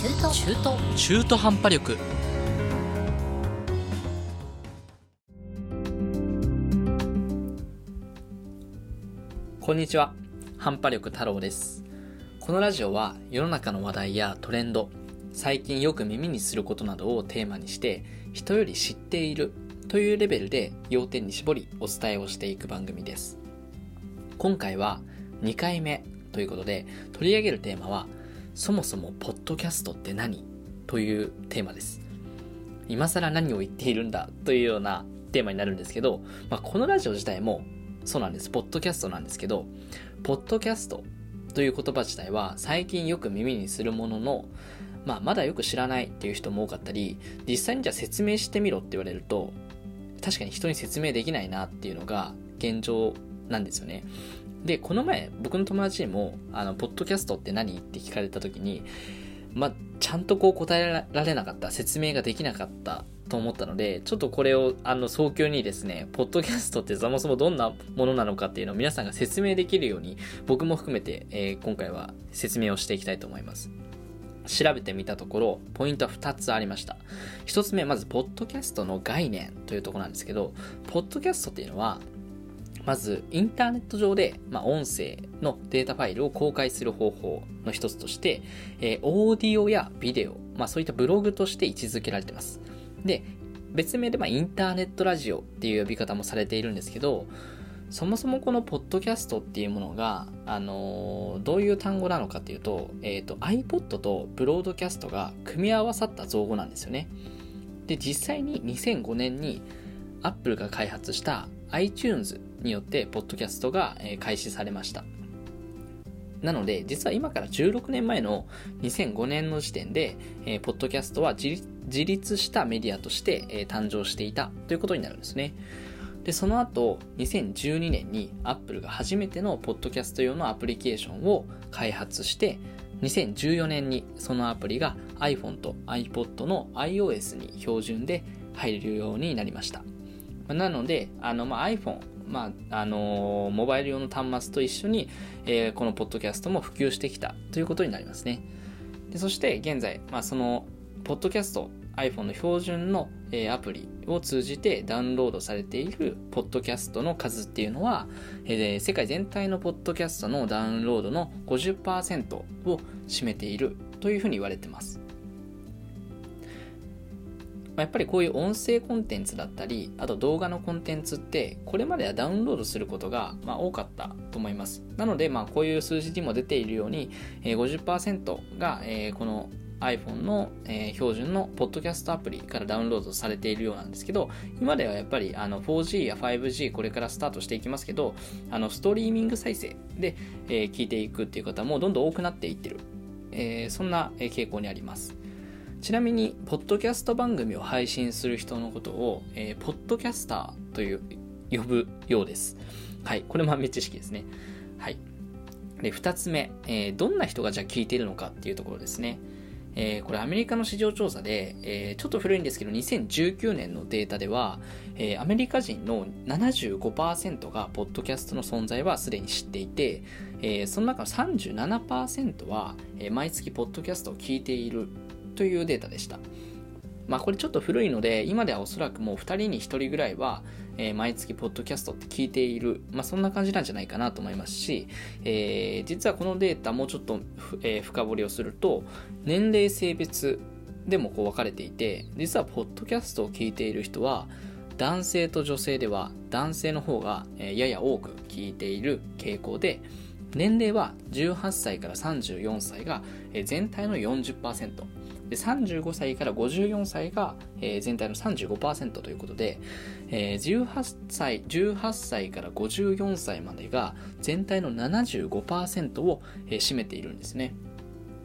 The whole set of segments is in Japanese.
中途中途中途半端力。こんにちは。半端力太郎です。このラジオは世の中の話題やトレンド最近よく耳にすることなどをテーマにして人より知っているというレベルで要点に絞りお伝えをしていく番組です。今回は2回目ということで取り上げるテーマはそもそもポッドキャストって何？というテーマです今更何を言っているんだというようなテーマになるんですけど、まあ、このラジオ自体もそうなんです。ポッドキャストなんですけど、ポッドキャストという言葉自体は最近よく耳にするものの、まあ、まだよく知らないっていう人も多かったり、実際にじゃあ説明してみろって言われると、確かに人に説明できないなっていうのが現状なんですよね。で、この前、僕の友達にも、あの、ポッドキャストって何？って聞かれた時に、まあ、ちゃんとこう答えられなかった、説明ができなかったと思ったので、ちょっとこれを、あの、早急にですね、ポッドキャストってそもそもどんなものなのかっていうのを皆さんが説明できるように、僕も含めて、えー、今回は説明をしていきたいと思います。調べてみたところ、ポイントは2つありました。1つ目、まず、ポッドキャストの概念というところなんですけど、ポッドキャストっていうのは、まず、インターネット上で、まあ、音声のデータファイルを公開する方法の一つとして、えー、オーディオやビデオ、まあ、そういったブログとして位置づけられてます。で、別名で、ま、インターネットラジオっていう呼び方もされているんですけど、そもそもこのポッドキャストっていうものが、あのー、どういう単語なのかっていうと、えっ、ー、と、iPod とブロードキャストが組み合わさった造語なんですよね。で、実際に2005年に Apple が開発した iTunes によって、ポッドキャストが開始されました。なので、実は今から16年前の2005年の時点で、えー、ポッドキャストは自立したメディアとして、えー、誕生していたということになるんですね。で、その後、2012年に Apple が初めてのポッドキャスト用のアプリケーションを開発して、2014年にそのアプリが iPhone と iPod の iOS に標準で入るようになりました。なので、あの、まあ、iPhone、まあ、あの、モバイル用の端末と一緒に、えー、このポッドキャストも普及してきたということになりますね。でそして現在、まあ、その、ポッドキャスト、iPhone の標準の、えー、アプリを通じてダウンロードされているポッドキャストの数っていうのは、えー、世界全体のポッドキャストのダウンロードの50%を占めているというふうに言われてます。まあ、やっぱりこういう音声コンテンツだったり、あと動画のコンテンツって、これまではダウンロードすることが、まあ、多かったと思います。なので、まあ、こういう数字にも出ているように、え、50%が、え、この iPhone の、え、標準のポッドキャストアプリからダウンロードされているようなんですけど、今ではやっぱりあの 4G や 5G これからスタートしていきますけど、あのストリーミング再生で、え、聞いていくっていう方もどんどん多くなっていってる。えー、そんな傾向にあります。ちなみに、ポッドキャスト番組を配信する人のことを、えー、ポッドキャスターという呼ぶようです。はい。これ豆知識ですね。はい。で、二つ目、えー、どんな人がじゃあ聞いているのかっていうところですね。えー、これアメリカの市場調査で、えー、ちょっと古いんですけど、2019年のデータでは、えー、アメリカ人の75%がポッドキャストの存在はすでに知っていて、えその中の37%は、え毎月ポッドキャストを聞いているというデータでした。まあこれちょっと古いので、今ではおそらくもう2人に1人ぐらいは、えー、毎月ポッドキャストって聞いている、まあそんな感じなんじゃないかなと思いますし、えー、実はこのデータもうちょっと、えー、深掘りをすると、年齢性別でもこう分かれていて、実はポッドキャストを聞いている人は、男性と女性では男性の方がやや多く聞いている傾向で、年齢は18歳から34歳が全体の40%、で35歳から54歳が、えー、全体の35%ということで、えー、18歳18歳から54歳までが全体の75%を、えー、占めているんですね。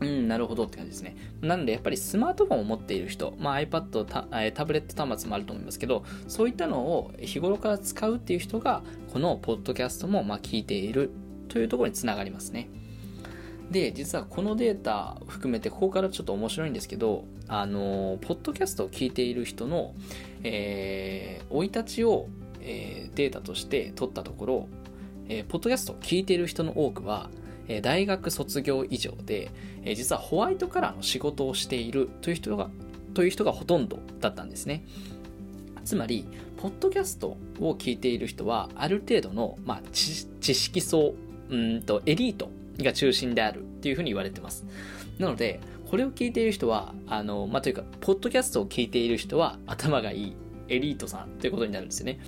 うん、なるほどって感じですね。なので、やっぱりスマートフォンを持っている人、まあ、iPad タ、タブレット端末もあると思いますけど、そういったのを日頃から使うっていう人が、このポッドキャストもまあ聞いているというところにつながりますね。で、実はこのデータ含めて、ここからちょっと面白いんですけど、あの、ポッドキャストを聞いている人の、えー、生い立ちを、えー、データとして取ったところ、えー、ポッドキャストを聞いている人の多くは、え大学卒業以上で、え実はホワイトカラーの仕事をしているという人が、という人がほとんどだったんですね。つまり、ポッドキャストを聞いている人は、ある程度の、まあ、知識層、うんと、エリートが中心であるっていうふうに言われてます。なので、これを聞いている人は、あの、まあ、というか、ポッドキャストを聞いている人は頭がいいエリートさんということになるんですよね。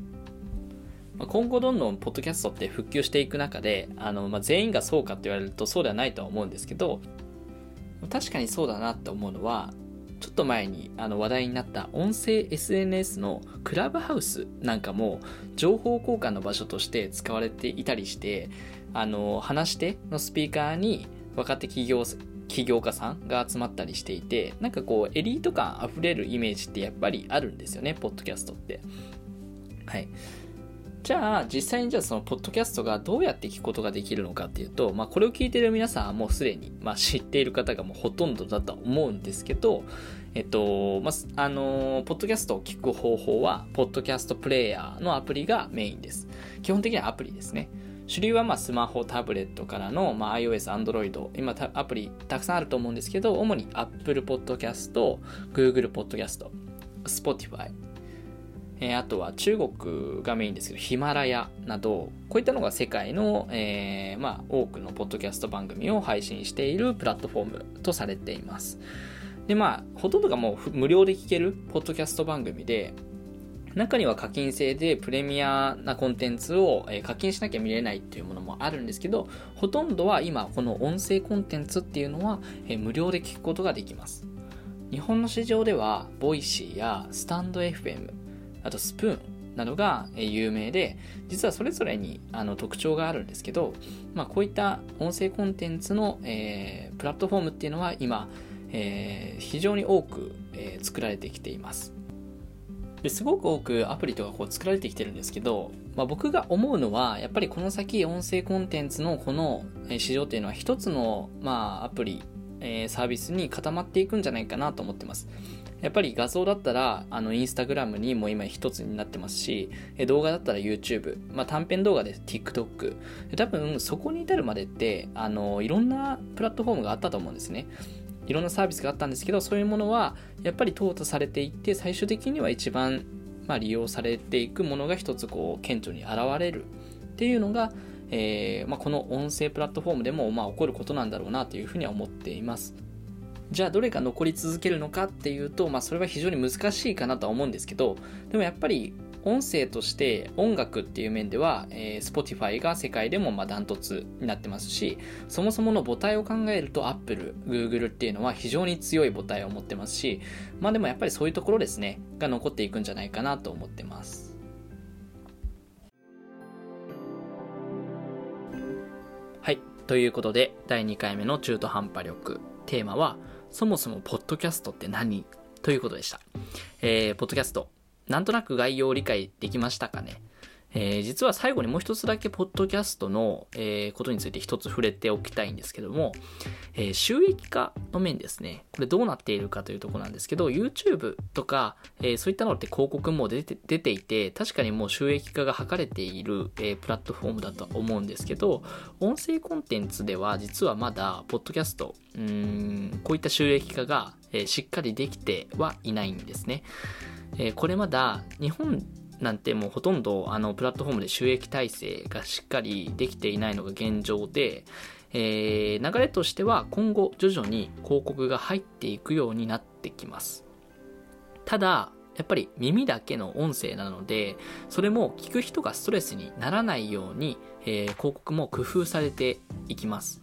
今後どんどんポッドキャストって復旧していく中で、あの、まあ、全員がそうかって言われるとそうではないとは思うんですけど、確かにそうだなって思うのは、ちょっと前にあの話題になった音声 SNS のクラブハウスなんかも情報交換の場所として使われていたりして、あの、話し手のスピーカーに若手企業起業家さんが集まったりしていて、なんかこう、エリート感あふれるイメージってやっぱりあるんですよね、ポッドキャストって。はい。じゃあ、実際にじゃあそのポッドキャストがどうやって聞くことができるのかっていうと、まあこれを聞いてる皆さんはもうすでに、まあ知っている方がもうほとんどだと思うんですけど、えっと、まあ、あの、ポッドキャストを聞く方法は、ポッドキャストプレイヤーのアプリがメインです。基本的にはアプリですね。主流はまスマホ、タブレットからの、ま、iOS、Android、今アプリたくさんあると思うんですけど、主に Apple Podcast、Google Podcast、Spotify、えー、あとは中国がメインですけど、ヒマラヤなど、こういったのが世界の、えー、まあ、多くのポッドキャスト番組を配信しているプラットフォームとされています。で、まあ、ほとんどがもう無料で聞けるポッドキャスト番組で、中には課金制でプレミアなコンテンツを課金しなきゃ見れないっていうものもあるんですけど、ほとんどは今この音声コンテンツっていうのは無料で聞くことができます。日本の市場では、ボイシーやスタンド FM、あとスプーンなどが有名で、実はそれぞれにあの特徴があるんですけど、まあ、こういった音声コンテンツの、えー、プラットフォームっていうのは今、えー、非常に多く、えー、作られてきています。ですごく多くアプリとかこう作られてきてるんですけど、まあ、僕が思うのは、やっぱりこの先音声コンテンツのこの市場っていうのは一つの、まあ、アプリ、えー、サービスに固まっていくんじゃないかなと思ってます。やっぱり画像だったら、あの、インスタグラムにも今一つになってますし、動画だったら YouTube、まあ、短編動画で TikTok。多分、そこに至るまでって、あの、いろんなプラットフォームがあったと思うんですね。いろんなサービスがあったんですけど、そういうものはやっぱり淘汰されていって、最終的には一番、まあ、利用されていくものが一つこう、顕著に現れるっていうのが、えーまあ、この音声プラットフォームでもまあ起こることなんだろうなというふうには思っています。じゃあどれが残り続けるのかっていうと、まあそれは非常に難しいかなとは思うんですけど、でもやっぱり音声として音楽っていう面では、えー、Spotify が世界でもまあダントツになってますし、そもそもの母体を考えると Apple、Google っていうのは非常に強い母体を持ってますし、まあでもやっぱりそういうところですね、が残っていくんじゃないかなと思ってます。はい。ということで、第2回目の中途半端力。テーマは、そもそもポッドキャストって何？ということでした。えー、ポッドキャスト。なんとなく概要を理解できましたかね？えー、実は最後にもう一つだけポッドキャストの、えー、ことについて一つ触れておきたいんですけども、えー、収益化の面ですね。これどうなっているかというところなんですけど、YouTube とか、えそういったのって広告も出て出ていて、確かにもう収益化が図れている、えプラットフォームだと思うんですけど、音声コンテンツでは実はまだ、ポッドキャスト、うん、こういった収益化が、えしっかりできてはいないんですね。えこれまだ日本なんてもうほとんどあのプラットフォームで収益体制がしっかりできていないのが現状で、えー、流れとしては今後徐々に広告が入っていくようになってきます。ただ、やっぱり耳だけの音声なので、それも聞く人がストレスにならないように、えー、広告も工夫されていきます。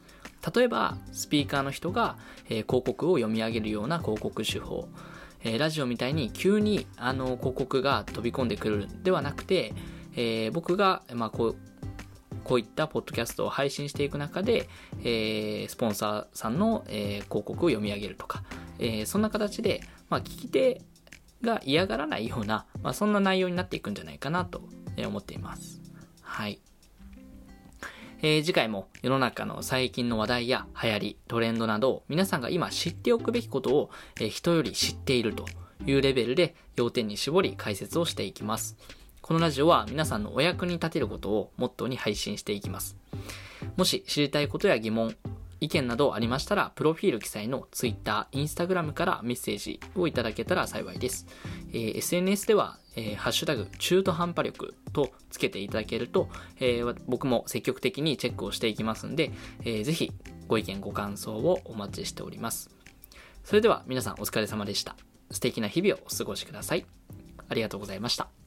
例えば、スピーカーの人が、えー、広告を読み上げるような広告手法。え、ラジオみたいに急にあの広告が飛び込んでくるではなくて、えー、僕が、まあ、こうこういったポッドキャストを配信していく中で、えー、スポンサーさんの、えー、広告を読み上げるとか、え、そんな形で、まあ、聞き手が嫌がらないような、まあ、そんな内容になっていくんじゃないかなと思っています。はい。えー、次回も世の中の最近の話題や流行り、トレンドなど、皆さんが今知っておくべきことを、えー、人より知っているというレベルで要点に絞り解説をしていきます。このラジオは皆さんのお役に立てることをモットーに配信していきます。もし知りたいことや疑問、意見などありましたら、プロフィール記載の Twitter、Instagram からメッセージをいただけたら幸いです。えー、SNS では、えー、ハッシュタグ、中途半端力とつけていただけると、えー、僕も積極的にチェックをしていきますんで、えー、ぜひご意見ご感想をお待ちしております。それでは皆さんお疲れ様でした。素敵な日々をお過ごしください。ありがとうございました。